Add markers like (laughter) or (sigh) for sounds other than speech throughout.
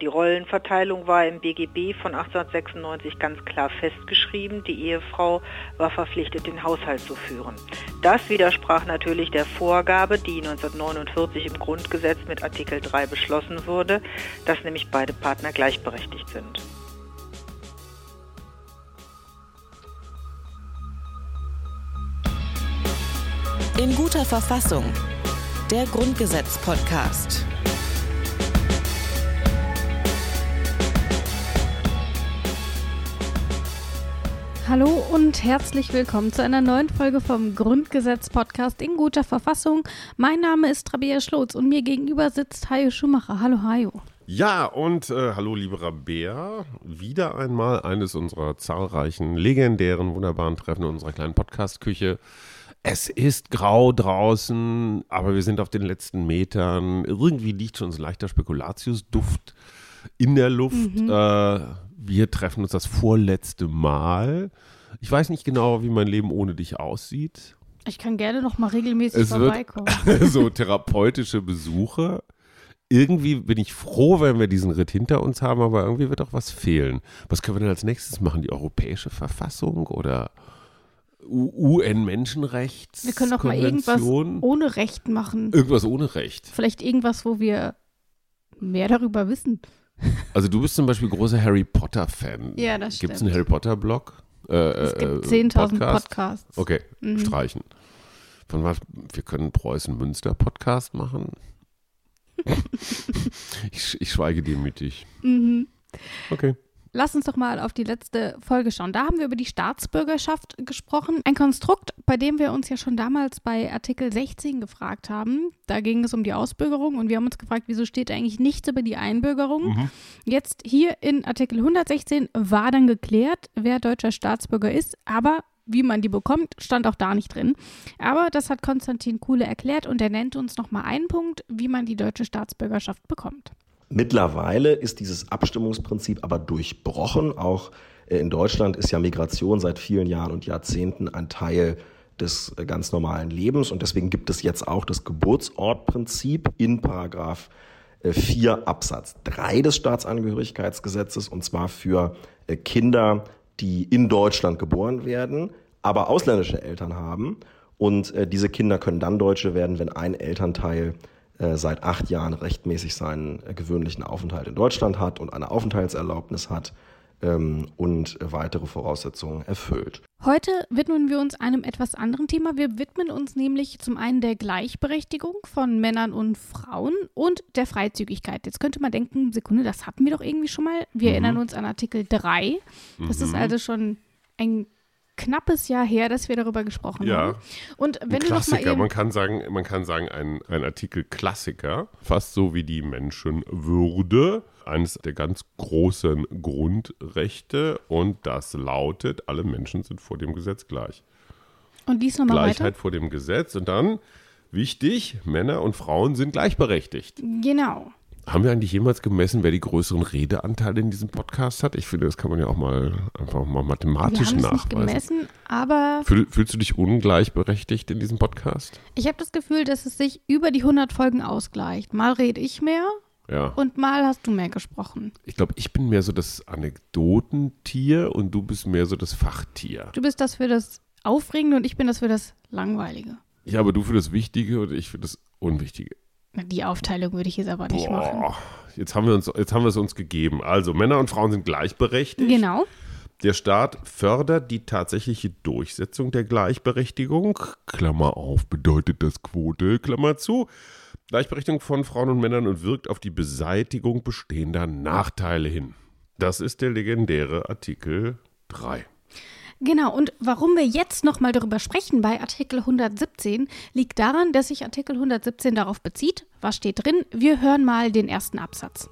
Die Rollenverteilung war im BGB von 1896 ganz klar festgeschrieben. Die Ehefrau war verpflichtet, den Haushalt zu führen. Das widersprach natürlich der Vorgabe, die 1949 im Grundgesetz mit Artikel 3 beschlossen wurde, dass nämlich beide Partner gleichberechtigt sind. In guter Verfassung. Der Grundgesetz-Podcast. Hallo und herzlich willkommen zu einer neuen Folge vom Grundgesetz-Podcast in guter Verfassung. Mein Name ist Rabea Schlotz und mir gegenüber sitzt Hajo Schumacher. Hallo Hajo. Ja, und äh, hallo liebe Rabea. Wieder einmal eines unserer zahlreichen, legendären, wunderbaren Treffen in unserer kleinen Podcast-Küche. Es ist grau draußen, aber wir sind auf den letzten Metern. Irgendwie liegt schon so ein leichter Spekulatius-Duft in der Luft. Mhm. Äh, wir treffen uns das vorletzte Mal. Ich weiß nicht genau, wie mein Leben ohne dich aussieht. Ich kann gerne noch mal regelmäßig es vorbeikommen. (laughs) so therapeutische Besuche. Irgendwie bin ich froh, wenn wir diesen Ritt hinter uns haben, aber irgendwie wird auch was fehlen. Was können wir denn als nächstes machen? Die europäische Verfassung oder UN-Menschenrechts. Wir können doch mal irgendwas ohne Recht machen. Irgendwas ohne Recht. Vielleicht irgendwas, wo wir mehr darüber wissen. Also du bist zum Beispiel großer Harry Potter-Fan. Ja, das stimmt. Gibt es einen Harry Potter-Blog? Äh, es gibt 10.000 äh, Podcast? Podcasts. Okay, mhm. streichen. Von was? Wir können Preußen-Münster-Podcast machen. (laughs) ich, ich schweige demütig. Mhm. Okay. Lass uns doch mal auf die letzte Folge schauen. Da haben wir über die Staatsbürgerschaft gesprochen. Ein Konstrukt, bei dem wir uns ja schon damals bei Artikel 16 gefragt haben. Da ging es um die Ausbürgerung und wir haben uns gefragt, wieso steht eigentlich nichts über die Einbürgerung. Mhm. Jetzt hier in Artikel 116 war dann geklärt, wer deutscher Staatsbürger ist, aber wie man die bekommt, stand auch da nicht drin. Aber das hat Konstantin Kuhle erklärt und er nennt uns nochmal einen Punkt, wie man die deutsche Staatsbürgerschaft bekommt. Mittlerweile ist dieses Abstimmungsprinzip aber durchbrochen. Auch äh, in Deutschland ist ja Migration seit vielen Jahren und Jahrzehnten ein Teil des äh, ganz normalen Lebens und deswegen gibt es jetzt auch das Geburtsortprinzip in Paragraph 4 äh, Absatz 3 des Staatsangehörigkeitsgesetzes und zwar für Kinder, die in Deutschland geboren werden, aber ausländische Eltern haben und diese Kinder können dann Deutsche werden, wenn ein Elternteil seit acht Jahren rechtmäßig seinen äh, gewöhnlichen Aufenthalt in Deutschland hat und eine Aufenthaltserlaubnis hat ähm, und weitere Voraussetzungen erfüllt. Heute widmen wir uns einem etwas anderen Thema. Wir widmen uns nämlich zum einen der Gleichberechtigung von Männern und Frauen und der Freizügigkeit. Jetzt könnte man denken, Sekunde, das hatten wir doch irgendwie schon mal. Wir mhm. erinnern uns an Artikel 3. Das mhm. ist also schon ein knappes Jahr her, dass wir darüber gesprochen ja. haben. Und wenn ein du Klassiker, noch mal eben man kann sagen, man kann sagen, ein, ein Artikel Klassiker, fast so wie die Menschenwürde, eines der ganz großen Grundrechte und das lautet, alle Menschen sind vor dem Gesetz gleich. Und dies nochmal Gleichheit weiter? vor dem Gesetz und dann, wichtig, Männer und Frauen sind gleichberechtigt. Genau. Haben wir eigentlich jemals gemessen, wer die größeren Redeanteile in diesem Podcast hat? Ich finde, das kann man ja auch mal einfach mal mathematisch wir nachweisen. Nicht gemessen, aber Fühl, fühlst du dich ungleichberechtigt in diesem Podcast? Ich habe das Gefühl, dass es sich über die 100 Folgen ausgleicht. Mal rede ich mehr ja. und mal hast du mehr gesprochen. Ich glaube, ich bin mehr so das Anekdotentier und du bist mehr so das Fachtier. Du bist das für das Aufregende und ich bin das für das Langweilige. Ja, aber du für das Wichtige und ich für das Unwichtige. Die Aufteilung würde ich jetzt aber nicht Boah, machen. Jetzt haben, wir uns, jetzt haben wir es uns gegeben. Also Männer und Frauen sind gleichberechtigt. Genau. Der Staat fördert die tatsächliche Durchsetzung der Gleichberechtigung. Klammer auf, bedeutet das Quote, Klammer zu. Gleichberechtigung von Frauen und Männern und wirkt auf die Beseitigung bestehender Nachteile hin. Das ist der legendäre Artikel 3. Genau, und warum wir jetzt nochmal darüber sprechen bei Artikel 117, liegt daran, dass sich Artikel 117 darauf bezieht. Was steht drin? Wir hören mal den ersten Absatz.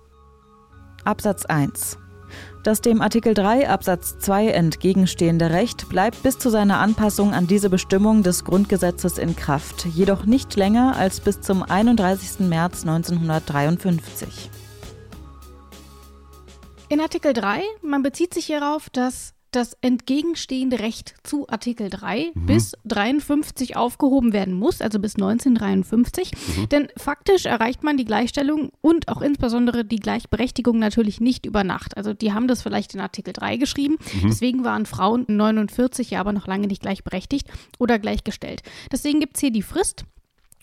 Absatz 1. Das dem Artikel 3 Absatz 2 entgegenstehende Recht bleibt bis zu seiner Anpassung an diese Bestimmung des Grundgesetzes in Kraft, jedoch nicht länger als bis zum 31. März 1953. In Artikel 3, man bezieht sich hierauf, dass das entgegenstehende Recht zu Artikel 3 mhm. bis 53 aufgehoben werden muss, also bis 1953. Mhm. Denn faktisch erreicht man die Gleichstellung und auch insbesondere die Gleichberechtigung natürlich nicht über Nacht. Also die haben das vielleicht in Artikel 3 geschrieben. Mhm. Deswegen waren Frauen 49 ja aber noch lange nicht gleichberechtigt oder gleichgestellt. Deswegen gibt es hier die Frist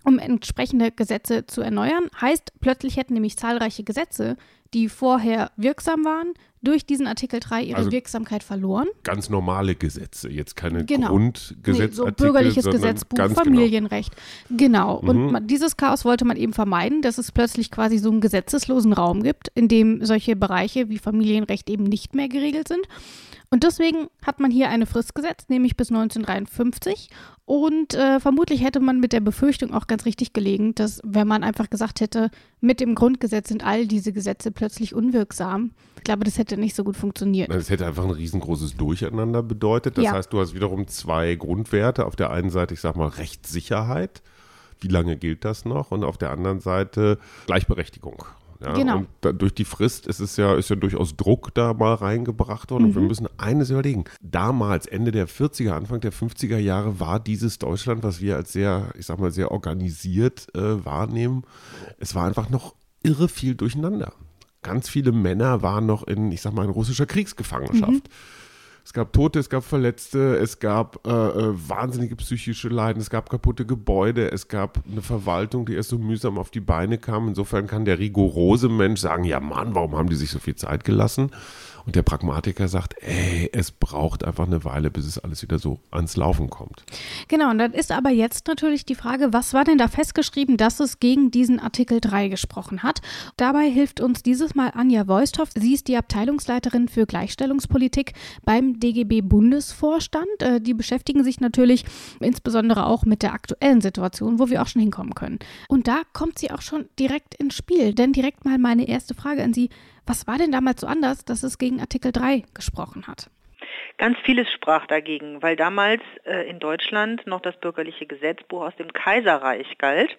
um entsprechende Gesetze zu erneuern. Heißt, plötzlich hätten nämlich zahlreiche Gesetze, die vorher wirksam waren, durch diesen Artikel 3 ihre also Wirksamkeit verloren. Ganz normale Gesetze, jetzt keine genau. Grundgesetze. Nee, so bürgerliches Gesetzbuch, genau. Familienrecht. Genau. genau. Und mhm. dieses Chaos wollte man eben vermeiden, dass es plötzlich quasi so einen gesetzeslosen Raum gibt, in dem solche Bereiche wie Familienrecht eben nicht mehr geregelt sind. Und deswegen hat man hier eine Frist gesetzt, nämlich bis 1953. Und äh, vermutlich hätte man mit der Befürchtung auch ganz richtig gelegen, dass wenn man einfach gesagt hätte, mit dem Grundgesetz sind all diese Gesetze plötzlich unwirksam, ich glaube, das hätte nicht so gut funktioniert. Das hätte einfach ein riesengroßes Durcheinander bedeutet. Das ja. heißt, du hast wiederum zwei Grundwerte. Auf der einen Seite, ich sag mal, Rechtssicherheit. Wie lange gilt das noch? Und auf der anderen Seite Gleichberechtigung. Ja, genau. Und da, durch die Frist ist es ja, ist ja durchaus Druck da mal reingebracht worden. Mhm. Und wir mhm. müssen eines überlegen. Damals, Ende der 40er, Anfang der 50er Jahre, war dieses Deutschland, was wir als sehr, ich sag mal, sehr organisiert äh, wahrnehmen, es war einfach noch irre viel durcheinander. Ganz viele Männer waren noch in, ich sag mal, in russischer Kriegsgefangenschaft. Mhm. Es gab Tote, es gab Verletzte, es gab äh, äh, wahnsinnige psychische Leiden, es gab kaputte Gebäude, es gab eine Verwaltung, die erst so mühsam auf die Beine kam. Insofern kann der rigorose Mensch sagen, ja Mann, warum haben die sich so viel Zeit gelassen? Und der Pragmatiker sagt, ey, es braucht einfach eine Weile, bis es alles wieder so ans Laufen kommt. Genau, und dann ist aber jetzt natürlich die Frage, was war denn da festgeschrieben, dass es gegen diesen Artikel 3 gesprochen hat? Dabei hilft uns dieses Mal Anja Voisthoff. Sie ist die Abteilungsleiterin für Gleichstellungspolitik beim DGB-Bundesvorstand. Äh, die beschäftigen sich natürlich insbesondere auch mit der aktuellen Situation, wo wir auch schon hinkommen können. Und da kommt sie auch schon direkt ins Spiel. Denn direkt mal meine erste Frage an Sie. Was war denn damals so anders, dass es gegen Artikel 3 gesprochen hat? Ganz vieles sprach dagegen, weil damals äh, in Deutschland noch das bürgerliche Gesetzbuch aus dem Kaiserreich galt,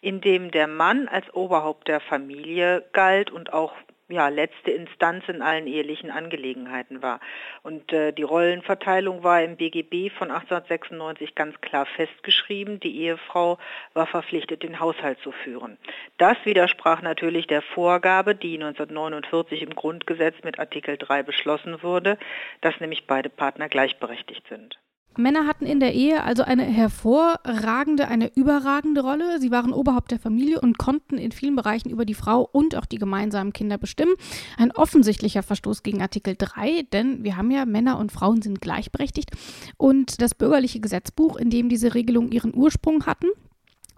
in dem der Mann als Oberhaupt der Familie galt und auch ja, letzte Instanz in allen ehelichen Angelegenheiten war. Und äh, die Rollenverteilung war im BGB von 1896 ganz klar festgeschrieben. Die Ehefrau war verpflichtet, den Haushalt zu führen. Das widersprach natürlich der Vorgabe, die 1949 im Grundgesetz mit Artikel 3 beschlossen wurde, dass nämlich beide Partner gleichberechtigt sind. Männer hatten in der Ehe also eine hervorragende, eine überragende Rolle. Sie waren Oberhaupt der Familie und konnten in vielen Bereichen über die Frau und auch die gemeinsamen Kinder bestimmen. Ein offensichtlicher Verstoß gegen Artikel 3, denn wir haben ja Männer und Frauen sind gleichberechtigt. Und das bürgerliche Gesetzbuch, in dem diese Regelungen ihren Ursprung hatten,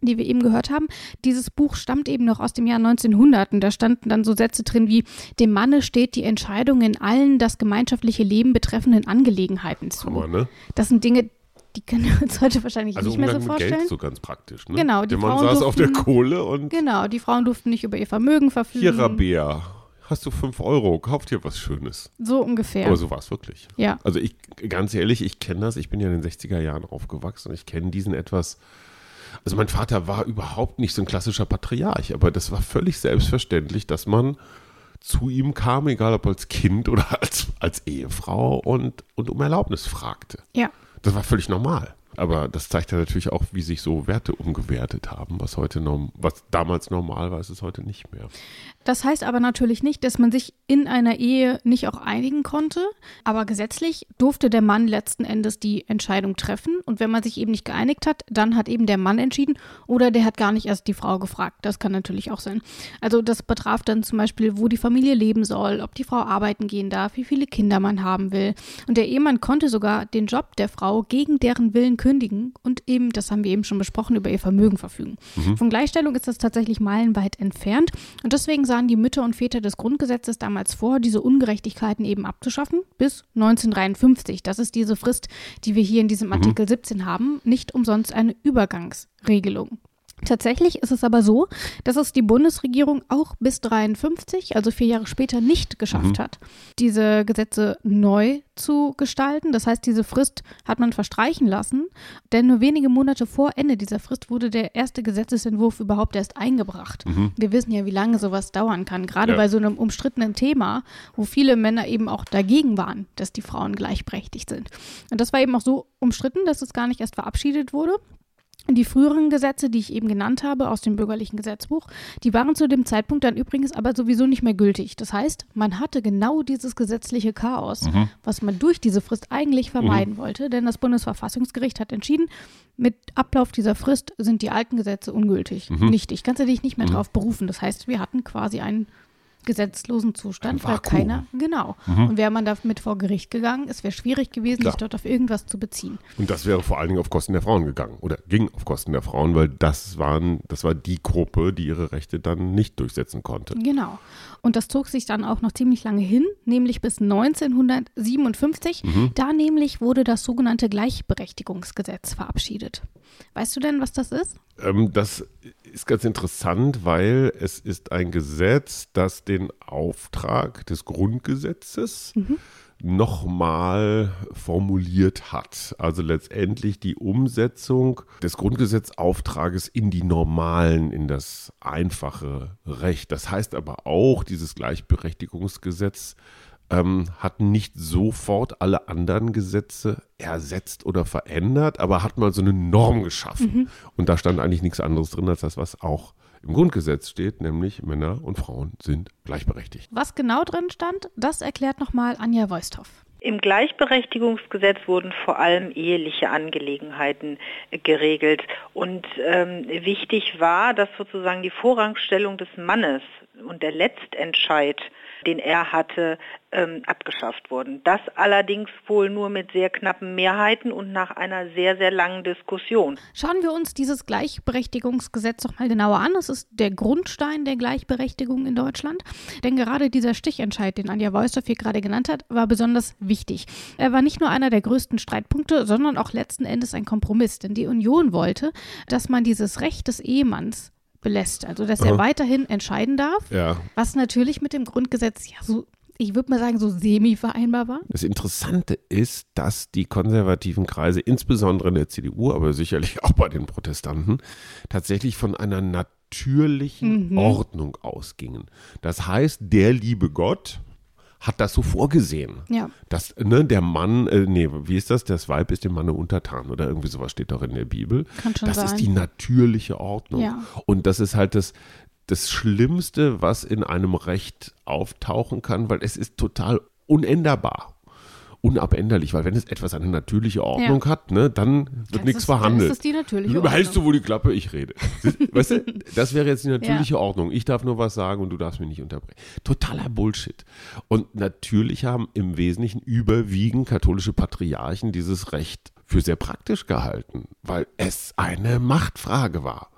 die wir eben gehört haben. Dieses Buch stammt eben noch aus dem Jahr 1900 und da standen dann so Sätze drin wie, dem Manne steht die Entscheidung in allen das gemeinschaftliche Leben betreffenden Angelegenheiten zu. Hammer, ne? Das sind Dinge, die können wir uns heute wahrscheinlich also nicht mehr so vorstellen. Geld so ganz praktisch, ne? Genau, die der Mann saß durften, auf der Kohle und. Genau, die Frauen durften nicht über ihr Vermögen verfügen. Hier, Rabea, hast du fünf Euro, kauf dir was Schönes. So ungefähr. Aber so war es wirklich. Ja. Also ich, ganz ehrlich, ich kenne das, ich bin ja in den 60er Jahren aufgewachsen und ich kenne diesen etwas also mein Vater war überhaupt nicht so ein klassischer Patriarch, aber das war völlig selbstverständlich, dass man zu ihm kam, egal ob als Kind oder als, als Ehefrau und, und um Erlaubnis fragte. Ja. Das war völlig normal. Aber das zeigt ja natürlich auch, wie sich so Werte umgewertet haben, was heute was damals normal war, ist es heute nicht mehr. Das heißt aber natürlich nicht, dass man sich in einer Ehe nicht auch einigen konnte, aber gesetzlich durfte der Mann letzten Endes die Entscheidung treffen und wenn man sich eben nicht geeinigt hat, dann hat eben der Mann entschieden oder der hat gar nicht erst die Frau gefragt. Das kann natürlich auch sein. Also das betraf dann zum Beispiel, wo die Familie leben soll, ob die Frau arbeiten gehen darf, wie viele Kinder man haben will. Und der Ehemann konnte sogar den Job der Frau gegen deren Willen kündigen und eben, das haben wir eben schon besprochen, über ihr Vermögen verfügen. Mhm. Von Gleichstellung ist das tatsächlich meilenweit entfernt und deswegen sahen die Mütter und Väter des Grundgesetzes damals vor, diese Ungerechtigkeiten eben abzuschaffen bis 1953. Das ist diese Frist, die wir hier in diesem mhm. Artikel 17 haben, nicht umsonst eine Übergangsregelung. Tatsächlich ist es aber so, dass es die Bundesregierung auch bis 53, also vier Jahre später, nicht geschafft Mhm. hat, diese Gesetze neu zu gestalten. Das heißt, diese Frist hat man verstreichen lassen, denn nur wenige Monate vor Ende dieser Frist wurde der erste Gesetzesentwurf überhaupt erst eingebracht. Wir wissen ja, wie lange sowas dauern kann, gerade Ja. bei so einem umstrittenen Thema, wo viele Männer eben auch dagegen waren, dass die Frauen gleichberechtigt sind. Und das war eben auch so umstritten, dass es gar nicht erst verabschiedet wurde. Die früheren Gesetze, die ich eben genannt habe aus dem bürgerlichen Gesetzbuch, die waren zu dem Zeitpunkt dann übrigens aber sowieso nicht mehr gültig. Das heißt, man hatte genau dieses gesetzliche Chaos, was man durch diese Frist eigentlich vermeiden wollte, denn das Bundesverfassungsgericht hat entschieden, mit Ablauf dieser Frist sind die alten Gesetze ungültig, nichtig. Kannst du dich nicht mehr drauf berufen. Das heißt, wir hatten quasi einen gesetzlosen Zustand, weil keiner, genau. Und wäre man damit vor Gericht gegangen, es wäre schwierig gewesen, Klar. sich dort auf irgendwas zu beziehen. Und das wäre vor allen Dingen auf Kosten der Frauen gegangen oder ging auf Kosten der Frauen, weil das waren, das war die Gruppe, die ihre Rechte dann nicht durchsetzen konnte. Genau. Und das zog sich dann auch noch ziemlich lange hin, nämlich bis 1957. Da nämlich wurde das sogenannte Gleichberechtigungsgesetz verabschiedet. Weißt du denn, was das ist? Ähm, das ist ganz interessant, weil es ist ein Gesetz, das den Auftrag des Grundgesetzes nochmal formuliert hat. Also letztendlich die Umsetzung des Grundgesetzauftrages in die normalen, in das einfache Recht. Das heißt aber auch, dieses Gleichberechtigungsgesetz ähm, hat nicht sofort alle anderen Gesetze ersetzt oder verändert, aber hat mal so eine Norm geschaffen. Und da stand eigentlich nichts anderes drin als das, was auch im Grundgesetz steht, nämlich Männer und Frauen sind gleichberechtigt. Was genau drin stand, das erklärt nochmal Anja Voisthoff. Im Gleichberechtigungsgesetz wurden vor allem eheliche Angelegenheiten äh, geregelt. Und ähm, wichtig war, dass sozusagen die Vorrangstellung des Mannes und der Letztentscheid, den er hatte, ähm, abgeschafft wurden. Das allerdings wohl nur mit sehr knappen Mehrheiten und nach einer sehr, sehr langen Diskussion. Schauen wir uns dieses Gleichberechtigungsgesetz doch mal genauer an. Es ist der Grundstein der Gleichberechtigung in Deutschland. Denn gerade dieser Stichentscheid, den Anja Voisthoff hier gerade genannt hat, war besonders wichtig. Er war nicht nur einer der größten Streitpunkte, sondern auch letzten Endes ein Kompromiss. Denn die Union wollte, dass man dieses Recht des Ehemanns belässt. Also, dass er Aha. weiterhin entscheiden darf. Ja. Was natürlich mit dem Grundgesetz ja so, ich würde mal sagen, so semi vereinbar war. Das Interessante ist, dass die konservativen Kreise, insbesondere in der CDU, aber sicherlich auch bei den Protestanten, tatsächlich von einer natürlichen Mhm. Ordnung ausgingen. Das heißt, der liebe Gott hat das so vorgesehen. Ja. Dass ne, der Mann, äh, nee, wie ist das? Das Weib ist dem Manne untertan oder irgendwie sowas steht doch in der Bibel. Kann schon das sein. ist die natürliche Ordnung. Ja. Und das ist halt das, das Schlimmste, was in einem Recht auftauchen kann, weil es ist total unänderbar. Unabänderlich, weil wenn es etwas eine natürliche Ordnung hat, ne, dann wird Das nichts ist- verhandelt. ist es die natürliche Du behältst du Ordnung. wohl die Klappe, ich rede. weißt du, (laughs) das wäre jetzt die natürliche Ordnung. Ich darf nur was sagen und du darfst mich nicht unterbrechen. Totaler Bullshit. Und natürlich haben im Wesentlichen überwiegend katholische Patriarchen dieses Recht für sehr praktisch gehalten, weil es eine Machtfrage war.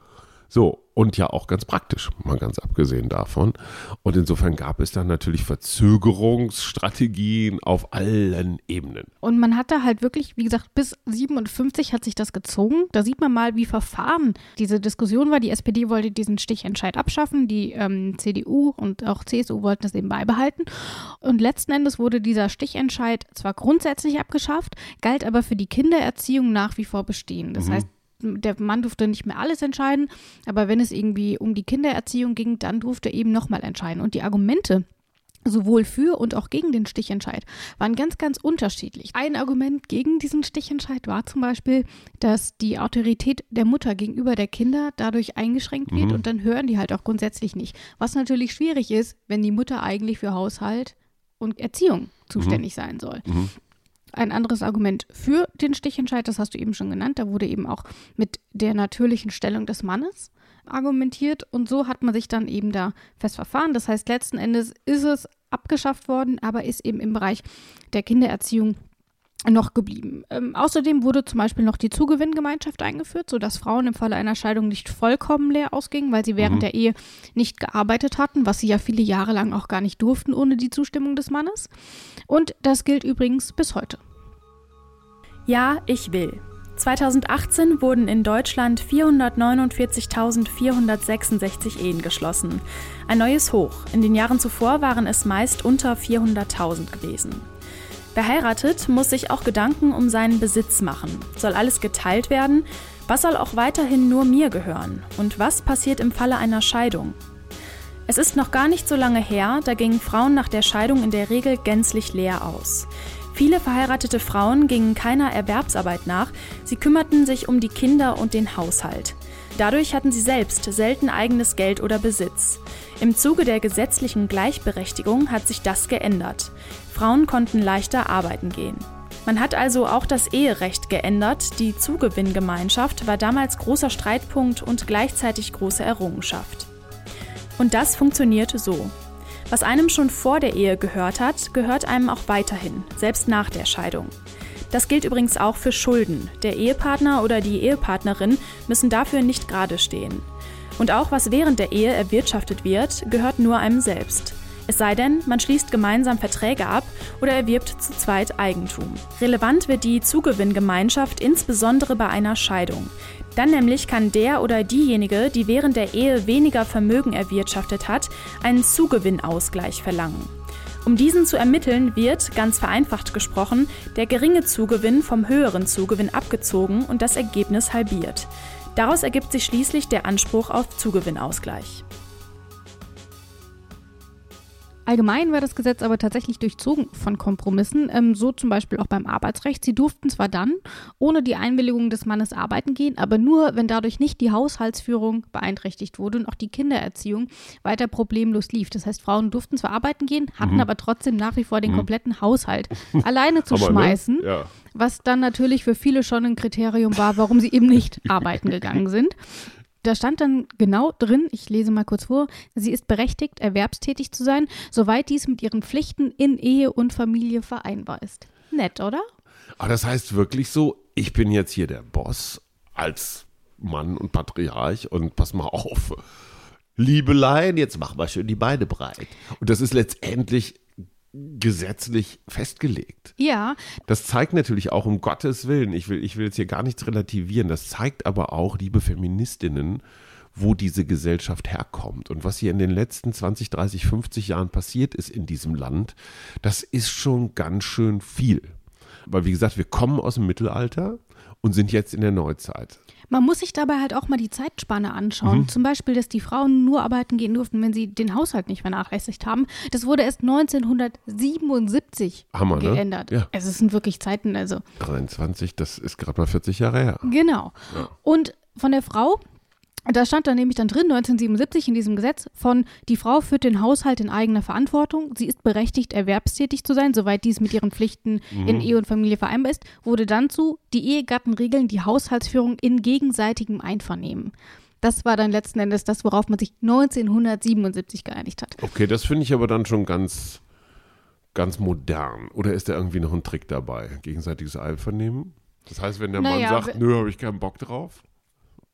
So, und ja auch ganz praktisch, mal ganz abgesehen davon. Und insofern gab es dann natürlich Verzögerungsstrategien auf allen Ebenen. Und man hat da halt wirklich, wie gesagt, bis 57 hat sich das gezogen. Da sieht man mal, wie verfahren diese Diskussion war. Die SPD wollte diesen Stichentscheid abschaffen, die ähm, CDU und auch CSU wollten es eben beibehalten. Und letzten Endes wurde dieser Stichentscheid zwar grundsätzlich abgeschafft, galt aber für die Kindererziehung nach wie vor bestehen. Das heißt, der Mann durfte nicht mehr alles entscheiden, aber wenn es irgendwie um die Kindererziehung ging, dann durfte er eben nochmal entscheiden. Und die Argumente, sowohl für und auch gegen den Stichentscheid waren ganz, ganz unterschiedlich. Ein Argument gegen diesen Stichentscheid war zum Beispiel, dass die Autorität der Mutter gegenüber der Kinder dadurch eingeschränkt wird und dann hören die halt auch grundsätzlich nicht. Was natürlich schwierig ist, wenn die Mutter eigentlich für Haushalt und Erziehung zuständig sein soll. Ein anderes Argument für den Stichentscheid, das hast du eben schon genannt, da wurde eben auch mit der natürlichen Stellung des Mannes argumentiert und so hat man sich dann eben da fest verfahren. Das heißt, letzten Endes ist es abgeschafft worden, aber ist eben im Bereich der Kindererziehung noch geblieben. Ähm, außerdem wurde zum Beispiel noch die Zugewinngemeinschaft eingeführt, sodass Frauen im Falle einer Scheidung nicht vollkommen leer ausgingen, weil sie während der Ehe nicht gearbeitet hatten, was sie ja viele Jahre lang auch gar nicht durften ohne die Zustimmung des Mannes. Und das gilt übrigens bis heute. Ja, ich will. 2018 wurden in Deutschland 449.466 Ehen geschlossen. Ein neues Hoch. In den Jahren zuvor waren es meist unter 400.000 gewesen. Wer heiratet, muss sich auch Gedanken um seinen Besitz machen. Soll alles geteilt werden? Was soll auch weiterhin nur mir gehören? Und was passiert im Falle einer Scheidung? Es ist noch gar nicht so lange her, da gingen Frauen nach der Scheidung in der Regel gänzlich leer aus. Viele verheiratete Frauen gingen keiner Erwerbsarbeit nach, sie kümmerten sich um die Kinder und den Haushalt. Dadurch hatten sie selbst selten eigenes Geld oder Besitz. Im Zuge der gesetzlichen Gleichberechtigung hat sich das geändert. Frauen konnten leichter arbeiten gehen. Man hat also auch das Eherecht geändert. Die Zugewinngemeinschaft war damals großer Streitpunkt und gleichzeitig große Errungenschaft. Und das funktioniert so. Was einem schon vor der Ehe gehört hat, gehört einem auch weiterhin, selbst nach der Scheidung. Das gilt übrigens auch für Schulden. Der Ehepartner oder die Ehepartnerin müssen dafür nicht gerade stehen. Und auch was während der Ehe erwirtschaftet wird, gehört nur einem selbst. Es sei denn, man schließt gemeinsam Verträge ab oder erwirbt zu zweit Eigentum. Relevant wird die Zugewinngemeinschaft insbesondere bei einer Scheidung. Dann nämlich kann der oder diejenige, die während der Ehe weniger Vermögen erwirtschaftet hat, einen Zugewinnausgleich verlangen. Um diesen zu ermitteln, wird, ganz vereinfacht gesprochen, der geringe Zugewinn vom höheren Zugewinn abgezogen und das Ergebnis halbiert. Daraus ergibt sich schließlich der Anspruch auf Zugewinnausgleich. Allgemein war das Gesetz aber tatsächlich durchzogen von Kompromissen, ähm, so zum Beispiel auch beim Arbeitsrecht. Sie durften zwar dann ohne die Einwilligung des Mannes arbeiten gehen, aber nur, wenn dadurch nicht die Haushaltsführung beeinträchtigt wurde und auch die Kindererziehung weiter problemlos lief. Das heißt, Frauen durften zwar arbeiten gehen, hatten mhm. aber trotzdem nach wie vor den mhm. kompletten Haushalt (laughs) alleine zu aber, ne? schmeißen, ne? ja. was dann natürlich für viele schon ein Kriterium war, warum sie eben nicht (laughs) arbeiten gegangen sind. Da stand dann genau drin, ich lese mal kurz vor, sie ist berechtigt, erwerbstätig zu sein, soweit dies mit ihren Pflichten in Ehe und Familie vereinbar ist. Nett, oder? Aber das heißt wirklich so, ich bin jetzt hier der Boss als Mann und Patriarch und pass mal auf. Liebelein, jetzt mach mal schön die Beine breit. Und das ist letztendlich gesetzlich festgelegt. Ja. Das zeigt natürlich auch um Gottes Willen, ich will, ich will jetzt hier gar nichts relativieren, das zeigt aber auch, liebe Feministinnen, wo diese Gesellschaft herkommt und was hier in den letzten 20, 30, 50 Jahren passiert ist in diesem Land, das ist schon ganz schön viel. Weil, wie gesagt, wir kommen aus dem Mittelalter und sind jetzt in der Neuzeit. Man muss sich dabei halt auch mal die Zeitspanne anschauen. Mhm. Zum Beispiel, dass die Frauen nur arbeiten gehen durften, wenn sie den Haushalt nicht vernachlässigt haben. Das wurde erst 1977 Hammer, ne? geändert. Ne? Ja. Also es sind wirklich Zeiten, also. 23, das ist gerade mal 40 Jahre her. Genau. Ja. Und von der Frau da stand dann nämlich dann drin, 1977 in diesem Gesetz, von die Frau führt den Haushalt in eigener Verantwortung. Sie ist berechtigt, erwerbstätig zu sein, soweit dies mit ihren Pflichten mhm. in Ehe und Familie vereinbar ist. Wurde dann zu, die Ehegatten regeln die Haushaltsführung in gegenseitigem Einvernehmen. Das war dann letzten Endes das, worauf man sich 1977 geeinigt hat. Okay, das finde ich aber dann schon ganz, ganz modern. Oder ist da irgendwie noch ein Trick dabei? Gegenseitiges Einvernehmen? Das heißt, wenn der naja, Mann sagt, nö, habe ich keinen Bock drauf,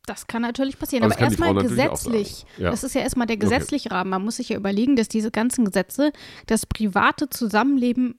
das kann natürlich passieren, aber, aber erstmal gesetzlich. Ja. Das ist ja erstmal der gesetzliche okay. Rahmen. Man muss sich ja überlegen, dass diese ganzen Gesetze das private Zusammenleben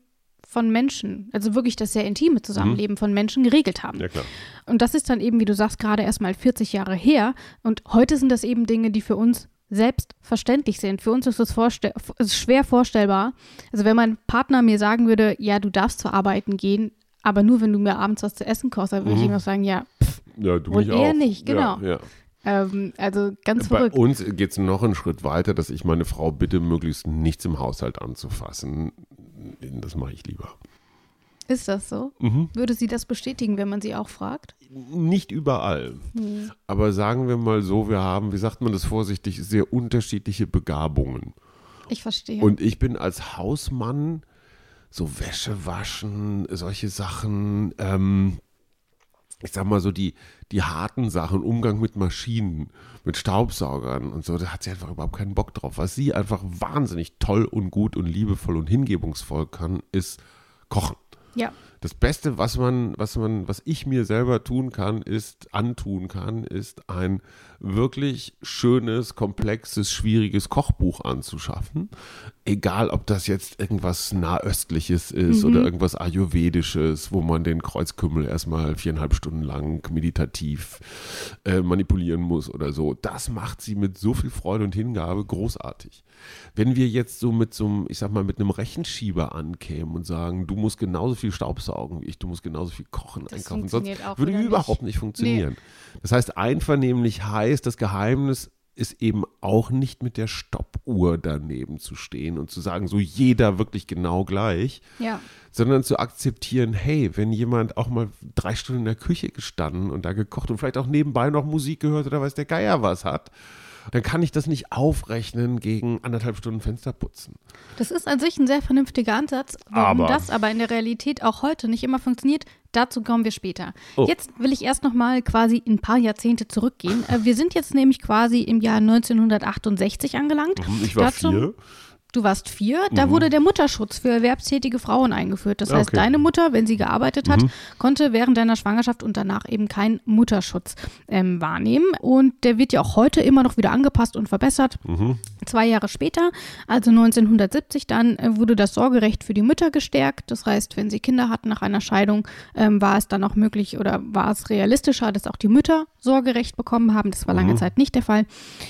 von Menschen, also wirklich das sehr intime Zusammenleben mhm. von Menschen geregelt haben. Ja, klar. Und das ist dann eben, wie du sagst, gerade erstmal 40 Jahre her. Und heute sind das eben Dinge, die für uns selbstverständlich sind. Für uns ist es vorstell ist schwer vorstellbar. Also wenn mein Partner mir sagen würde, ja, du darfst zur Arbeiten gehen, aber nur wenn du mir abends was zu essen kochst, dann würde mhm. ich immer sagen, ja, pff, ja, du und mich er auch. nicht, genau. Ja, ja. Ähm, also ganz verrückt. Bei uns geht es noch einen Schritt weiter, dass ich meine Frau bitte, möglichst nichts im Haushalt anzufassen. Das mache ich lieber. Ist das so? Mhm. Würde sie das bestätigen, wenn man sie auch fragt? Nicht überall. Mhm. Aber sagen wir mal so, wir haben, wie sagt man das vorsichtig, sehr unterschiedliche Begabungen. Ich verstehe. Und ich bin als Hausmann so Wäsche waschen, solche Sachen, ähm, ich sag mal so, die, die harten Sachen, Umgang mit Maschinen, mit Staubsaugern und so, da hat sie einfach überhaupt keinen Bock drauf. Was sie einfach wahnsinnig toll und gut und liebevoll und hingebungsvoll kann, ist kochen. Ja. Das Beste, was man, was man, was ich mir selber tun kann, ist, antun kann, ist ein wirklich schönes, komplexes, schwieriges Kochbuch anzuschaffen. Egal, ob das jetzt irgendwas Nahöstliches ist mhm. oder irgendwas Ayurvedisches, wo man den Kreuzkümmel erstmal viereinhalb Stunden lang meditativ äh, manipulieren muss oder so. Das macht sie mit so viel Freude und Hingabe großartig. Wenn wir jetzt so mit so einem, ich sag mal, mit einem Rechenschieber ankämen und sagen, du musst genauso viel Staubsaugen wie ich, du musst genauso viel kochen, das einkaufen, sonst würde überhaupt nicht funktionieren. Nee. Das heißt, einvernehmlich heißt, das Geheimnis ist eben auch nicht mit der Stoppuhr daneben zu stehen und zu sagen, so jeder wirklich genau gleich, ja. sondern zu akzeptieren, hey, wenn jemand auch mal drei Stunden in der Küche gestanden und da gekocht und vielleicht auch nebenbei noch Musik gehört oder weiß der Geier was hat, dann kann ich das nicht aufrechnen gegen anderthalb Stunden Fenster putzen. Das ist an sich ein sehr vernünftiger Ansatz. Warum aber. das aber in der Realität auch heute nicht immer funktioniert, dazu kommen wir später. Oh. Jetzt will ich erst noch mal quasi ein paar Jahrzehnte zurückgehen. Äh, wir sind jetzt nämlich quasi im Jahr 1968 angelangt. Mhm, ich war dazu, vier. Du warst vier, da mhm. wurde der Mutterschutz für erwerbstätige Frauen eingeführt. Das heißt, okay. deine Mutter, wenn sie gearbeitet hat, mhm. konnte während deiner Schwangerschaft und danach eben keinen Mutterschutz ähm, wahrnehmen. Und der wird ja auch heute immer noch wieder angepasst und verbessert. Mhm. Zwei Jahre später, also 1970, dann äh, wurde das Sorgerecht für die Mütter gestärkt. Das heißt, wenn sie Kinder hatten nach einer Scheidung, ähm, war es dann auch möglich oder war es realistischer, dass auch die Mütter Sorgerecht bekommen haben. Das war lange mhm. Zeit nicht der Fall.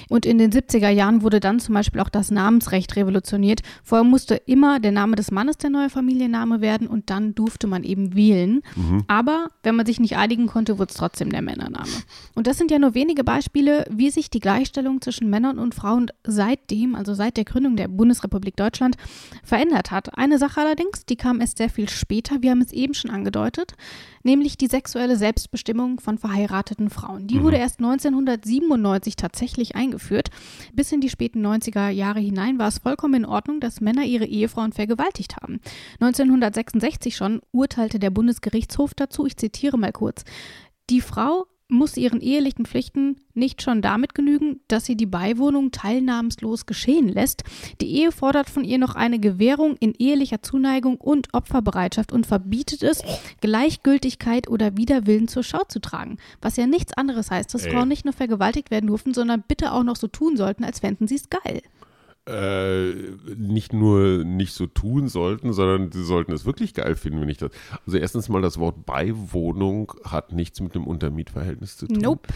Und in den 70er Jahren wurde dann zum Beispiel auch das Namensrecht revolutioniert funktioniert. Vorher musste immer der Name des Mannes der neue Familienname werden und dann durfte man eben wählen. Mhm. Aber wenn man sich nicht einigen konnte, wurde es trotzdem der Männername. Und das sind ja nur wenige Beispiele, wie sich die Gleichstellung zwischen Männern und Frauen seitdem, also seit der Gründung der Bundesrepublik Deutschland, verändert hat. Eine Sache allerdings, die kam erst sehr viel später, wir haben es eben schon angedeutet, nämlich die sexuelle Selbstbestimmung von verheirateten Frauen. Die mhm. wurde erst 1997 tatsächlich eingeführt. Bis in die späten 90er Jahre hinein war es vollkommen in Ordnung, dass Männer ihre Ehefrauen vergewaltigt haben. 1966 schon urteilte der Bundesgerichtshof dazu, ich zitiere mal kurz, die Frau muss ihren ehelichen Pflichten nicht schon damit genügen, dass sie die Beiwohnung teilnahmslos geschehen lässt. Die Ehe fordert von ihr noch eine Gewährung in ehelicher Zuneigung und Opferbereitschaft und verbietet es, Gleichgültigkeit oder Widerwillen zur Schau zu tragen. Was ja nichts anderes heißt, dass Ey. Frauen nicht nur vergewaltigt werden durften, sondern bitte auch noch so tun sollten, als fänden sie es geil äh, nicht nur nicht so tun sollten, sondern sie sollten es wirklich geil finden, wenn ich das. Also erstens mal das Wort Beiwohnung hat nichts mit einem Untermietverhältnis zu tun. Nope.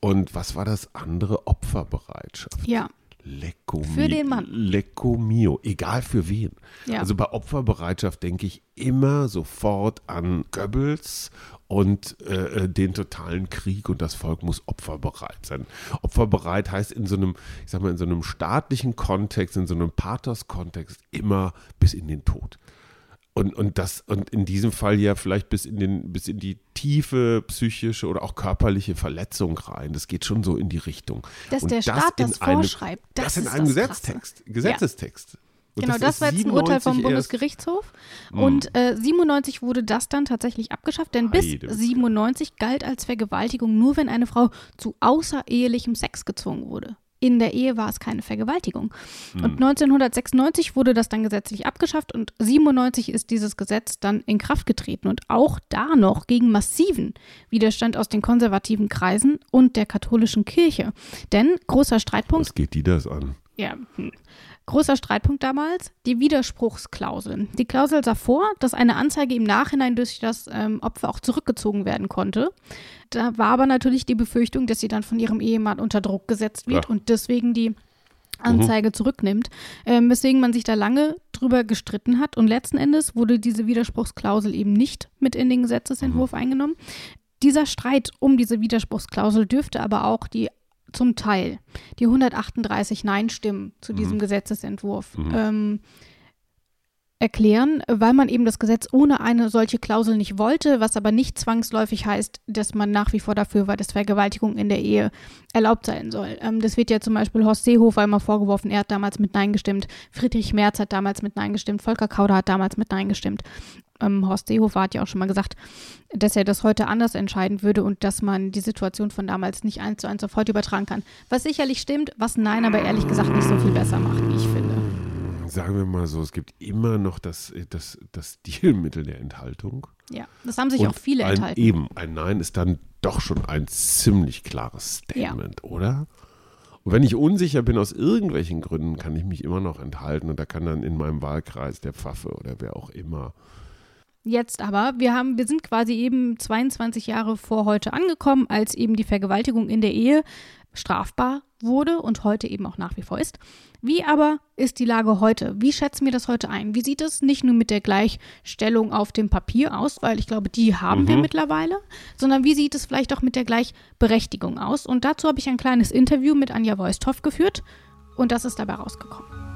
Und was war das andere? Opferbereitschaft. Ja. Lecco für den Mann. Lecco mio, egal für wen. Ja. Also bei Opferbereitschaft denke ich immer sofort an Goebbels und äh, äh, den totalen Krieg und das Volk muss opferbereit sein. Opferbereit heißt in so einem, ich sag mal, in so einem staatlichen Kontext, in so einem Pathos-Kontext immer bis in den Tod. Und, und das, und in diesem Fall ja vielleicht bis in den, bis in die tiefe psychische oder auch körperliche Verletzung rein. Das geht schon so in die Richtung. Dass und der Staat das, das vorschreibt. das, das in einem Gesetztext, Gesetzestext. Ja. Genau, das, das war jetzt ein Urteil vom Bundesgerichtshof. Mh. Und äh, 97 wurde das dann tatsächlich abgeschafft, denn bis 97 galt als Vergewaltigung nur, wenn eine Frau zu außerehelichem Sex gezwungen wurde. In der Ehe war es keine Vergewaltigung. Hm. Und 1996 wurde das dann gesetzlich abgeschafft und 97 ist dieses Gesetz dann in Kraft getreten und auch da noch gegen massiven Widerstand aus den konservativen Kreisen und der katholischen Kirche. Denn großer Streitpunkt. Was geht die das an? Ja, hm. Großer Streitpunkt damals, die Widerspruchsklausel. Die Klausel sah vor, dass eine Anzeige im Nachhinein durch das ähm, Opfer auch zurückgezogen werden konnte. Da war aber natürlich die Befürchtung, dass sie dann von ihrem Ehemann unter Druck gesetzt wird ja. und deswegen die Anzeige mhm. zurücknimmt, ähm, weswegen man sich da lange drüber gestritten hat und letzten Endes wurde diese Widerspruchsklausel eben nicht mit in den Gesetzesentwurf mhm. eingenommen. Dieser Streit um diese Widerspruchsklausel dürfte aber auch die zum Teil die 138 Nein-Stimmen zu diesem mhm. Gesetzesentwurf mhm. ähm, erklären, weil man eben das Gesetz ohne eine solche Klausel nicht wollte, was aber nicht zwangsläufig heißt, dass man nach wie vor dafür war, dass Vergewaltigung in der Ehe erlaubt sein soll. Ähm, das wird ja zum Beispiel Horst Seehofer immer vorgeworfen, er hat damals mit Nein gestimmt, Friedrich Merz hat damals mit Nein gestimmt, Volker Kauder hat damals mit Nein gestimmt. Ähm, Horst Seehofer hat ja auch schon mal gesagt, dass er das heute anders entscheiden würde und dass man die Situation von damals nicht eins zu eins auf heute übertragen kann. Was sicherlich stimmt, was Nein aber ehrlich gesagt nicht so viel besser macht, wie ich finde sagen wir mal so, es gibt immer noch das, das, das (laughs) Stilmittel der Enthaltung. Ja, das haben sich Und auch viele ein, enthalten. Eben, ein Nein ist dann doch schon ein ziemlich klares Statement, ja. oder? Und wenn ich unsicher bin aus irgendwelchen Gründen, kann ich mich immer noch enthalten und da kann dann in meinem Wahlkreis der Pfaffe oder wer auch immer Jetzt aber, wir haben, wir sind quasi eben 22 Jahre vor heute angekommen, als eben die Vergewaltigung in der Ehe strafbar wurde und heute eben auch nach wie vor ist. Wie aber ist die Lage heute? Wie schätzen wir das heute ein? Wie sieht es nicht nur mit der Gleichstellung auf dem Papier aus, weil ich glaube, die haben mhm. wir mittlerweile, sondern wie sieht es vielleicht auch mit der Gleichberechtigung aus? Und dazu habe ich ein kleines Interview mit Anja Voisthoff geführt und das ist dabei rausgekommen.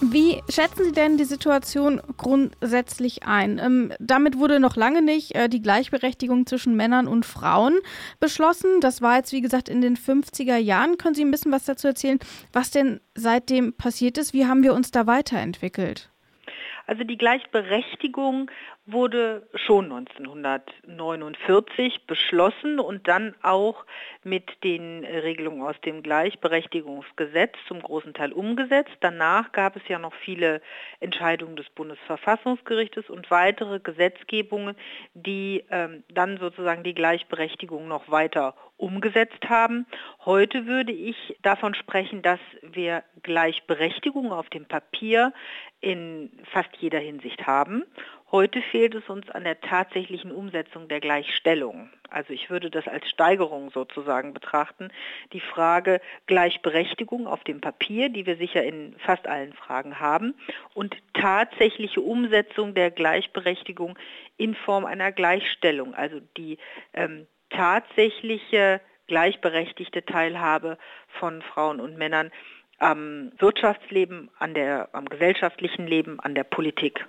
Wie schätzen Sie denn die Situation grundsätzlich ein? Ähm, damit wurde noch lange nicht äh, die Gleichberechtigung zwischen Männern und Frauen beschlossen. Das war jetzt, wie gesagt, in den 50er Jahren. Können Sie ein bisschen was dazu erzählen, was denn seitdem passiert ist? Wie haben wir uns da weiterentwickelt? Also die Gleichberechtigung wurde schon 1949 beschlossen und dann auch mit den Regelungen aus dem Gleichberechtigungsgesetz zum großen Teil umgesetzt. Danach gab es ja noch viele Entscheidungen des Bundesverfassungsgerichtes und weitere Gesetzgebungen, die ähm, dann sozusagen die Gleichberechtigung noch weiter umgesetzt haben. Heute würde ich davon sprechen, dass wir Gleichberechtigung auf dem Papier in fast jeder Hinsicht haben. Heute fehlt es uns an der tatsächlichen Umsetzung der Gleichstellung. Also ich würde das als Steigerung sozusagen betrachten. Die Frage Gleichberechtigung auf dem Papier, die wir sicher in fast allen Fragen haben, und tatsächliche Umsetzung der Gleichberechtigung in Form einer Gleichstellung, also die ähm, tatsächliche gleichberechtigte Teilhabe von Frauen und Männern am Wirtschaftsleben, an der, am gesellschaftlichen Leben, an der Politik.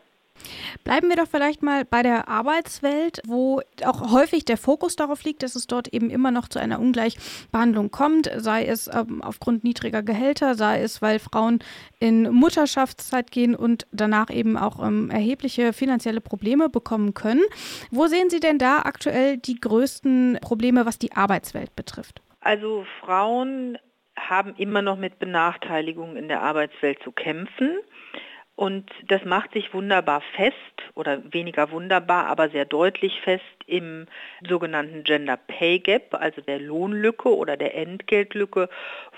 Bleiben wir doch vielleicht mal bei der Arbeitswelt, wo auch häufig der Fokus darauf liegt, dass es dort eben immer noch zu einer Ungleichbehandlung kommt, sei es ähm, aufgrund niedriger Gehälter, sei es, weil Frauen in Mutterschaftszeit gehen und danach eben auch ähm, erhebliche finanzielle Probleme bekommen können. Wo sehen Sie denn da aktuell die größten Probleme, was die Arbeitswelt betrifft? Also Frauen haben immer noch mit Benachteiligungen in der Arbeitswelt zu kämpfen. Und das macht sich wunderbar fest oder weniger wunderbar, aber sehr deutlich fest im sogenannten Gender Pay Gap, also der Lohnlücke oder der Entgeltlücke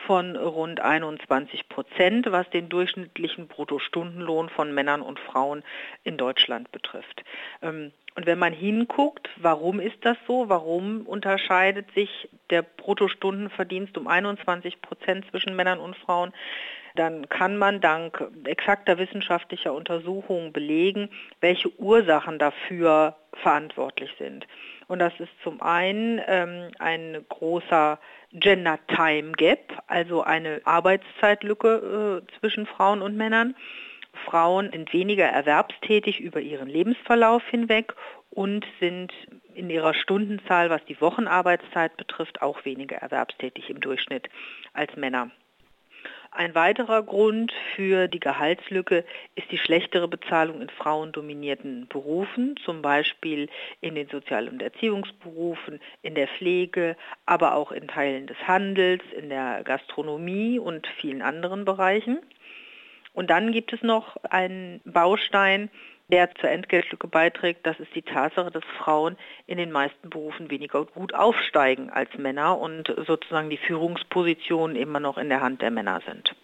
von rund 21 Prozent, was den durchschnittlichen Bruttostundenlohn von Männern und Frauen in Deutschland betrifft. Ähm, und wenn man hinguckt, warum ist das so? Warum unterscheidet sich der Bruttostundenverdienst um 21 Prozent zwischen Männern und Frauen? Dann kann man dank exakter wissenschaftlicher Untersuchungen belegen, welche Ursachen dafür verantwortlich sind. Und das ist zum einen ähm, ein großer Gender Time Gap, also eine Arbeitszeitlücke äh, zwischen Frauen und Männern. Frauen sind weniger erwerbstätig über ihren Lebensverlauf hinweg und sind in ihrer Stundenzahl, was die Wochenarbeitszeit betrifft, auch weniger erwerbstätig im Durchschnitt als Männer. Ein weiterer Grund für die Gehaltslücke ist die schlechtere Bezahlung in frauendominierten Berufen, zum Beispiel in den Sozial- und Erziehungsberufen, in der Pflege, aber auch in Teilen des Handels, in der Gastronomie und vielen anderen Bereichen. Und dann gibt es noch einen Baustein, der zur Entgeltlücke beiträgt, das ist die Tatsache, dass Frauen in den meisten Berufen weniger gut aufsteigen als Männer und sozusagen die Führungspositionen immer noch in der Hand der Männer sind.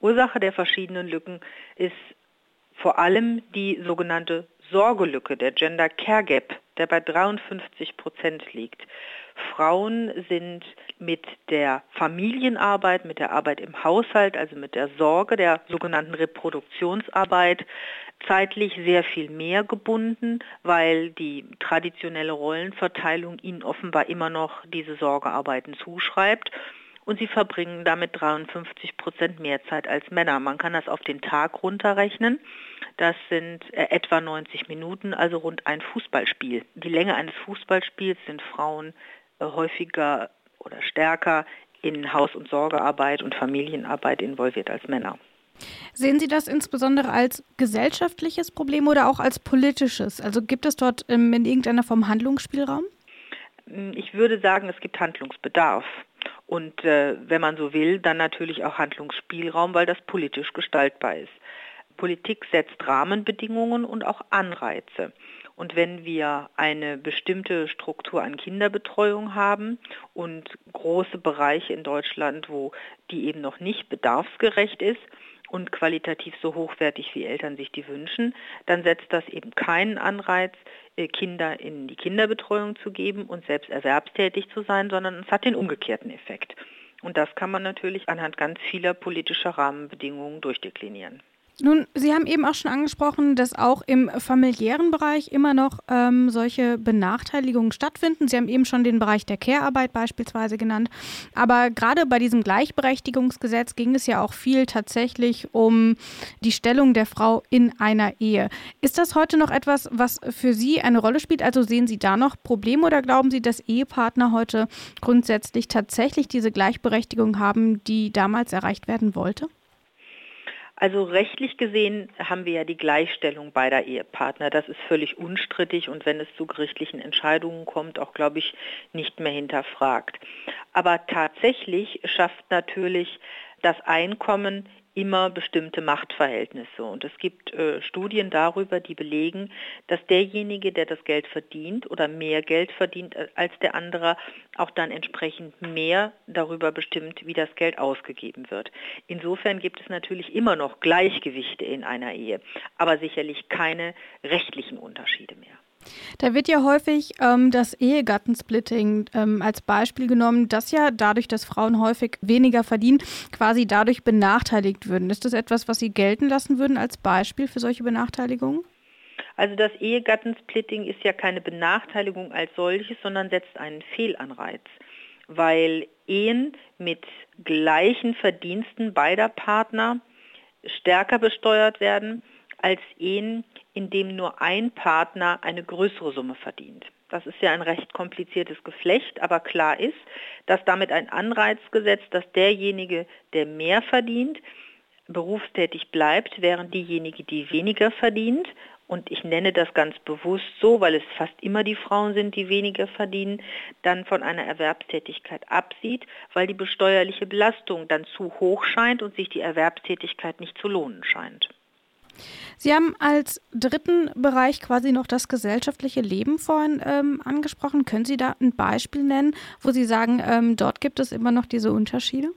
Ursache der verschiedenen Lücken ist vor allem die sogenannte Sorgelücke, der Gender Care Gap, der bei 53 Prozent liegt. Frauen sind mit der Familienarbeit, mit der Arbeit im Haushalt, also mit der Sorge, der sogenannten Reproduktionsarbeit zeitlich sehr viel mehr gebunden, weil die traditionelle Rollenverteilung ihnen offenbar immer noch diese Sorgearbeiten zuschreibt. Und sie verbringen damit 53 Prozent mehr Zeit als Männer. Man kann das auf den Tag runterrechnen. Das sind äh, etwa 90 Minuten, also rund ein Fußballspiel. Die Länge eines Fußballspiels sind Frauen äh, häufiger oder stärker in Haus- und Sorgearbeit und Familienarbeit involviert als Männer. Sehen Sie das insbesondere als gesellschaftliches Problem oder auch als politisches? Also gibt es dort ähm, in irgendeiner Form Handlungsspielraum? Hm, ich würde sagen, es gibt Handlungsbedarf. Und äh, wenn man so will, dann natürlich auch Handlungsspielraum, weil das politisch gestaltbar ist. Politik setzt Rahmenbedingungen und auch Anreize. Und wenn wir eine bestimmte Struktur an Kinderbetreuung haben und große Bereiche in Deutschland, wo die eben noch nicht bedarfsgerecht ist und qualitativ so hochwertig wie Eltern sich die wünschen, dann setzt das eben keinen Anreiz, äh, Kinder in die Kinderbetreuung zu geben und selbst erwerbstätig zu sein, sondern es hat den umgekehrten Effekt. Und das kann man natürlich anhand ganz vieler politischer Rahmenbedingungen durchdeklinieren. Nun, Sie haben eben auch schon angesprochen, dass auch im familiären Bereich immer noch ähm, solche Benachteiligungen stattfinden. Sie haben eben schon den Bereich der Care-Arbeit beispielsweise genannt. Aber gerade bei diesem Gleichberechtigungsgesetz ging es ja auch viel tatsächlich um die Stellung der Frau in einer Ehe. Ist das heute noch etwas, was für Sie eine Rolle spielt? Also sehen Sie da noch Probleme oder glauben Sie, dass Ehepartner heute grundsätzlich tatsächlich diese Gleichberechtigung haben, die damals erreicht werden wollte? Also rechtlich gesehen haben wir ja die Gleichstellung beider Ehepartner. Das ist völlig unstrittig und wenn es zu gerichtlichen Entscheidungen kommt, auch, glaube ich, nicht mehr hinterfragt. Aber tatsächlich schafft natürlich das Einkommen immer bestimmte Machtverhältnisse. Und es gibt äh, Studien darüber, die belegen, dass derjenige, der das Geld verdient oder mehr Geld verdient als der andere, auch dann entsprechend mehr darüber bestimmt, wie das Geld ausgegeben wird. Insofern gibt es natürlich immer noch Gleichgewichte in einer Ehe, aber sicherlich keine rechtlichen Unterschiede mehr. Da wird ja häufig ähm, das Ehegattensplitting ähm, als Beispiel genommen, dass ja dadurch, dass Frauen häufig weniger verdienen, quasi dadurch benachteiligt würden. Ist das etwas, was Sie gelten lassen würden als Beispiel für solche Benachteiligungen? Also das Ehegattensplitting ist ja keine Benachteiligung als solches, sondern setzt einen Fehlanreiz, weil Ehen mit gleichen Verdiensten beider Partner stärker besteuert werden als Ehen, in dem nur ein Partner eine größere Summe verdient. Das ist ja ein recht kompliziertes Geflecht, aber klar ist, dass damit ein Anreiz gesetzt, dass derjenige, der mehr verdient, berufstätig bleibt, während diejenige, die weniger verdient, und ich nenne das ganz bewusst so, weil es fast immer die Frauen sind, die weniger verdienen, dann von einer Erwerbstätigkeit absieht, weil die besteuerliche Belastung dann zu hoch scheint und sich die Erwerbstätigkeit nicht zu lohnen scheint. Sie haben als dritten Bereich quasi noch das gesellschaftliche Leben vorhin ähm, angesprochen. Können Sie da ein Beispiel nennen, wo Sie sagen, ähm, dort gibt es immer noch diese Unterschiede?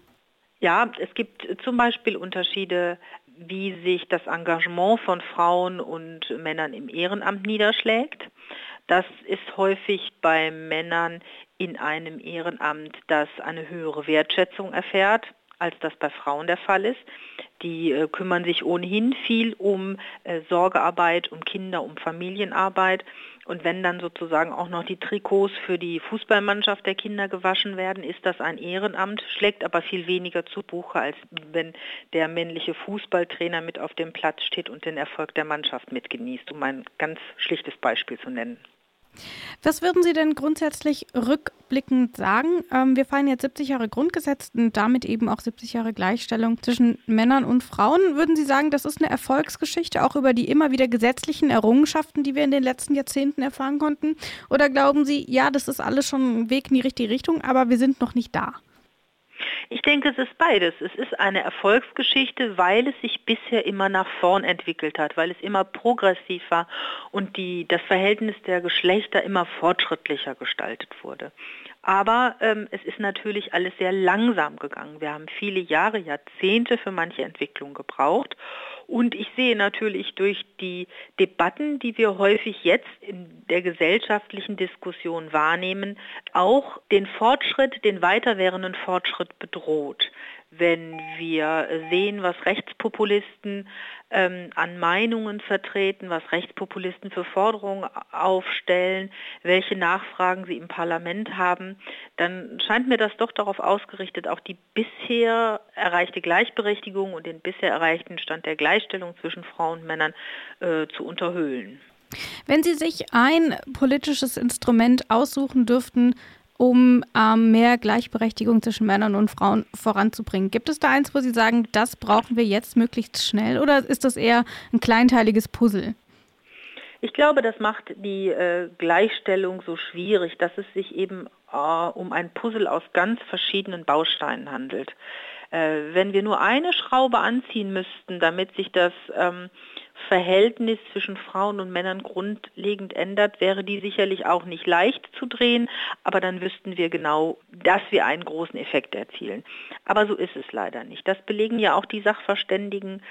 Ja, es gibt zum Beispiel Unterschiede, wie sich das Engagement von Frauen und Männern im Ehrenamt niederschlägt. Das ist häufig bei Männern in einem Ehrenamt, das eine höhere Wertschätzung erfährt als das bei Frauen der Fall ist. Die äh, kümmern sich ohnehin viel um äh, Sorgearbeit, um Kinder, um Familienarbeit. Und wenn dann sozusagen auch noch die Trikots für die Fußballmannschaft der Kinder gewaschen werden, ist das ein Ehrenamt, schlägt aber viel weniger zu Buche, als wenn der männliche Fußballtrainer mit auf dem Platz steht und den Erfolg der Mannschaft mitgenießt, um ein ganz schlichtes Beispiel zu nennen. Was würden Sie denn grundsätzlich rückblickend sagen? Ähm, wir feiern jetzt 70 Jahre Grundgesetz und damit eben auch 70 Jahre Gleichstellung zwischen Männern und Frauen. Würden Sie sagen, das ist eine Erfolgsgeschichte, auch über die immer wieder gesetzlichen Errungenschaften, die wir in den letzten Jahrzehnten erfahren konnten? Oder glauben Sie, ja, das ist alles schon ein Weg in die richtige Richtung, aber wir sind noch nicht da? Ich denke, es ist beides. Es ist eine Erfolgsgeschichte, weil es sich bisher immer nach vorn entwickelt hat, weil es immer progressiv war und die, das Verhältnis der Geschlechter immer fortschrittlicher gestaltet wurde. Aber ähm, es ist natürlich alles sehr langsam gegangen. Wir haben viele Jahre, Jahrzehnte für manche Entwicklung gebraucht. Und ich sehe natürlich durch die Debatten, die wir häufig jetzt in der gesellschaftlichen Diskussion wahrnehmen, auch den Fortschritt, den weiterwährenden Fortschritt bedroht wenn wir sehen, was Rechtspopulisten ähm, an Meinungen vertreten, was Rechtspopulisten für Forderungen aufstellen, welche Nachfragen sie im Parlament haben, dann scheint mir das doch darauf ausgerichtet, auch die bisher erreichte Gleichberechtigung und den bisher erreichten Stand der Gleichstellung zwischen Frauen und Männern äh, zu unterhöhlen. Wenn Sie sich ein politisches Instrument aussuchen dürften, um ähm, mehr Gleichberechtigung zwischen Männern und Frauen voranzubringen. Gibt es da eins, wo Sie sagen, das brauchen wir jetzt möglichst schnell oder ist das eher ein kleinteiliges Puzzle? Ich glaube, das macht die äh, Gleichstellung so schwierig, dass es sich eben äh, um ein Puzzle aus ganz verschiedenen Bausteinen handelt. Äh, wenn wir nur eine Schraube anziehen müssten, damit sich das ähm, Verhältnis zwischen Frauen und Männern grundlegend ändert, wäre die sicherlich auch nicht leicht zu drehen, aber dann wüssten wir genau, dass wir einen großen Effekt erzielen. Aber so ist es leider nicht. Das belegen ja auch die Sachverständigen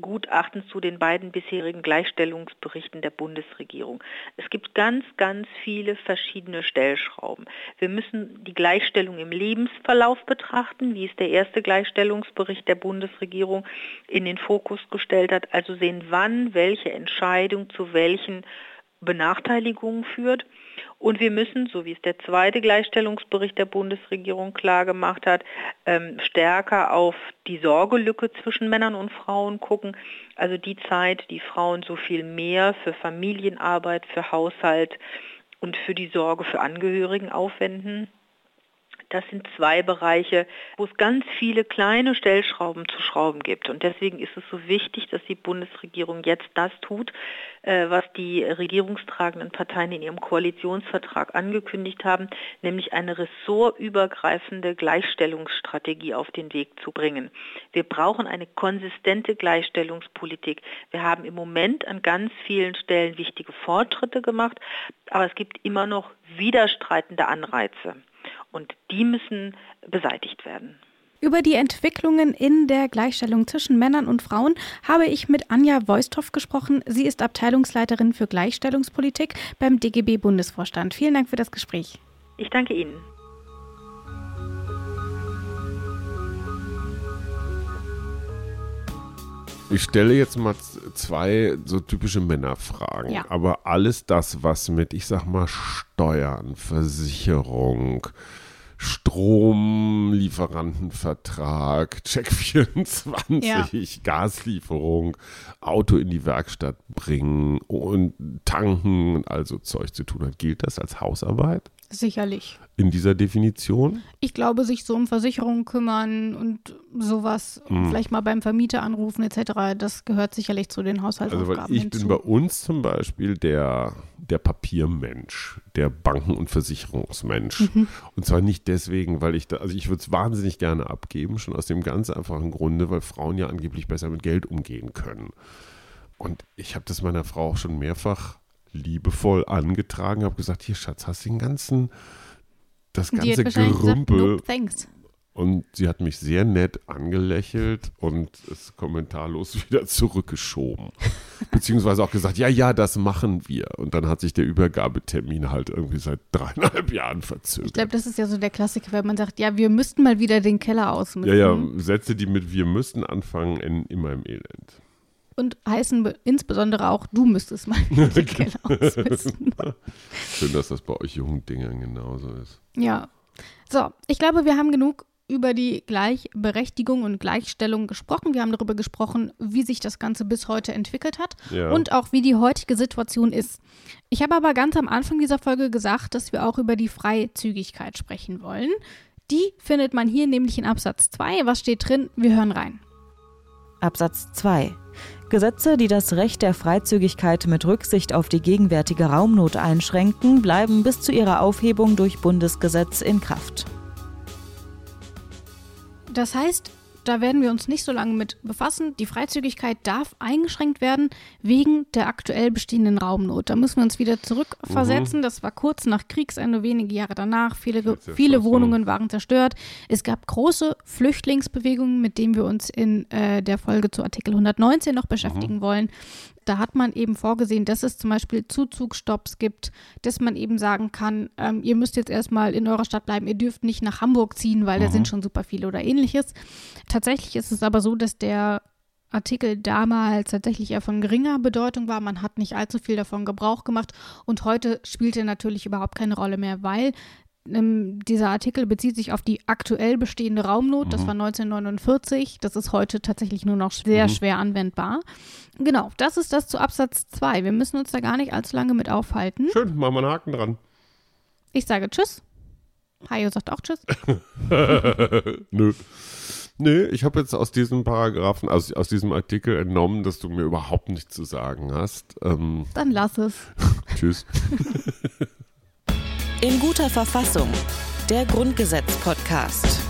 Gutachten zu den beiden bisherigen Gleichstellungsberichten der Bundesregierung. Es gibt ganz, ganz viele verschiedene Stellschrauben. Wir müssen die Gleichstellung im Lebensverlauf betrachten, wie es der erste Gleichstellungsbericht der Bundesregierung in den Fokus gestellt hat, also sehen, wann welche Entscheidung zu welchen Benachteiligungen führt. Und wir müssen, so wie es der zweite Gleichstellungsbericht der Bundesregierung klar gemacht hat, ähm, stärker auf die Sorgelücke zwischen Männern und Frauen gucken. Also die Zeit, die Frauen so viel mehr für Familienarbeit, für Haushalt und für die Sorge für Angehörigen aufwenden. Das sind zwei Bereiche, wo es ganz viele kleine Stellschrauben zu schrauben gibt. Und deswegen ist es so wichtig, dass die Bundesregierung jetzt das tut, äh, was die regierungstragenden Parteien in ihrem Koalitionsvertrag angekündigt haben, nämlich eine ressortübergreifende Gleichstellungsstrategie auf den Weg zu bringen. Wir brauchen eine konsistente Gleichstellungspolitik. Wir haben im Moment an ganz vielen Stellen wichtige Fortschritte gemacht, aber es gibt immer noch widerstreitende Anreize und die müssen beseitigt werden. Über die Entwicklungen in der Gleichstellung zwischen Männern und Frauen habe ich mit Anja Voisthoff gesprochen. Sie ist Abteilungsleiterin für Gleichstellungspolitik beim DGB Bundesvorstand. Vielen Dank für das Gespräch. Ich danke Ihnen. Ich stelle jetzt mal zwei so typische Männerfragen. Ja. Aber alles das, was mit, ich sag mal, Steuern, Versicherung, Stromlieferantenvertrag, Check 24, ja. Gaslieferung, Auto in die Werkstatt bringen und tanken und also Zeug zu tun hat. Gilt das als Hausarbeit? Sicherlich. In dieser Definition? Ich glaube, sich so um Versicherungen kümmern und sowas, hm. vielleicht mal beim Vermieter anrufen etc., das gehört sicherlich zu den Haushaltsaufgaben Also ich hinzu. bin bei uns zum Beispiel der, der Papiermensch, der Banken- und Versicherungsmensch. Mhm. Und zwar nicht deswegen, weil ich da, also ich würde es wahnsinnig gerne abgeben, schon aus dem ganz einfachen Grunde, weil Frauen ja angeblich besser mit Geld umgehen können. Und ich habe das meiner Frau auch schon mehrfach liebevoll angetragen, habe gesagt, hier Schatz, hast du den ganzen, das ganze Gerümpel. Gesagt, no, und sie hat mich sehr nett angelächelt und es kommentarlos (laughs) wieder zurückgeschoben. Beziehungsweise auch gesagt, ja, ja, das machen wir. Und dann hat sich der Übergabetermin halt irgendwie seit dreieinhalb Jahren verzögert. Ich glaube, das ist ja so der Klassiker, wenn man sagt, ja, wir müssten mal wieder den Keller ausmisten. Ja, ja, Sätze, die mit wir müssten anfangen, enden immer im Elend und heißen insbesondere auch, du müsstest mal (laughs) die Keller ausmisten. (laughs) Schön, dass das bei euch jungen Dingern genauso ist. Ja. So, ich glaube, wir haben genug über die Gleichberechtigung und Gleichstellung gesprochen. Wir haben darüber gesprochen, wie sich das Ganze bis heute entwickelt hat ja. und auch wie die heutige Situation ist. Ich habe aber ganz am Anfang dieser Folge gesagt, dass wir auch über die Freizügigkeit sprechen wollen. Die findet man hier nämlich in Absatz 2. Was steht drin? Wir hören rein. Absatz 2. Gesetze, die das Recht der Freizügigkeit mit Rücksicht auf die gegenwärtige Raumnot einschränken, bleiben bis zu ihrer Aufhebung durch Bundesgesetz in Kraft. Das heißt, da werden wir uns nicht so lange mit befassen. Die Freizügigkeit darf eingeschränkt werden wegen der aktuell bestehenden Raumnot. Da müssen wir uns wieder zurückversetzen. Mhm. Das war kurz nach Kriegsende, wenige Jahre danach. Viele, viele Wohnungen waren zerstört. Es gab große Flüchtlingsbewegungen, mit denen wir uns in äh, der Folge zu Artikel 119 noch beschäftigen mhm. wollen. Da hat man eben vorgesehen, dass es zum Beispiel Zuzugstopps gibt, dass man eben sagen kann, ähm, ihr müsst jetzt erstmal in eurer Stadt bleiben, ihr dürft nicht nach Hamburg ziehen, weil mhm. da sind schon super viele oder ähnliches. Tatsächlich ist es aber so, dass der Artikel damals tatsächlich eher von geringer Bedeutung war. Man hat nicht allzu viel davon Gebrauch gemacht und heute spielt er natürlich überhaupt keine Rolle mehr, weil ähm, dieser Artikel bezieht sich auf die aktuell bestehende Raumnot. Mhm. Das war 1949. Das ist heute tatsächlich nur noch sehr mhm. schwer anwendbar. Genau, das ist das zu Absatz 2. Wir müssen uns da gar nicht allzu lange mit aufhalten. Schön, machen wir einen Haken dran. Ich sage Tschüss. Hajo sagt auch Tschüss. (laughs) Nö. Nö, ich habe jetzt aus diesem Paragraphen, aus, aus diesem Artikel entnommen, dass du mir überhaupt nichts zu sagen hast. Ähm, Dann lass es. (laughs) tschüss. (laughs) In guter Verfassung. Der Grundgesetz-Podcast.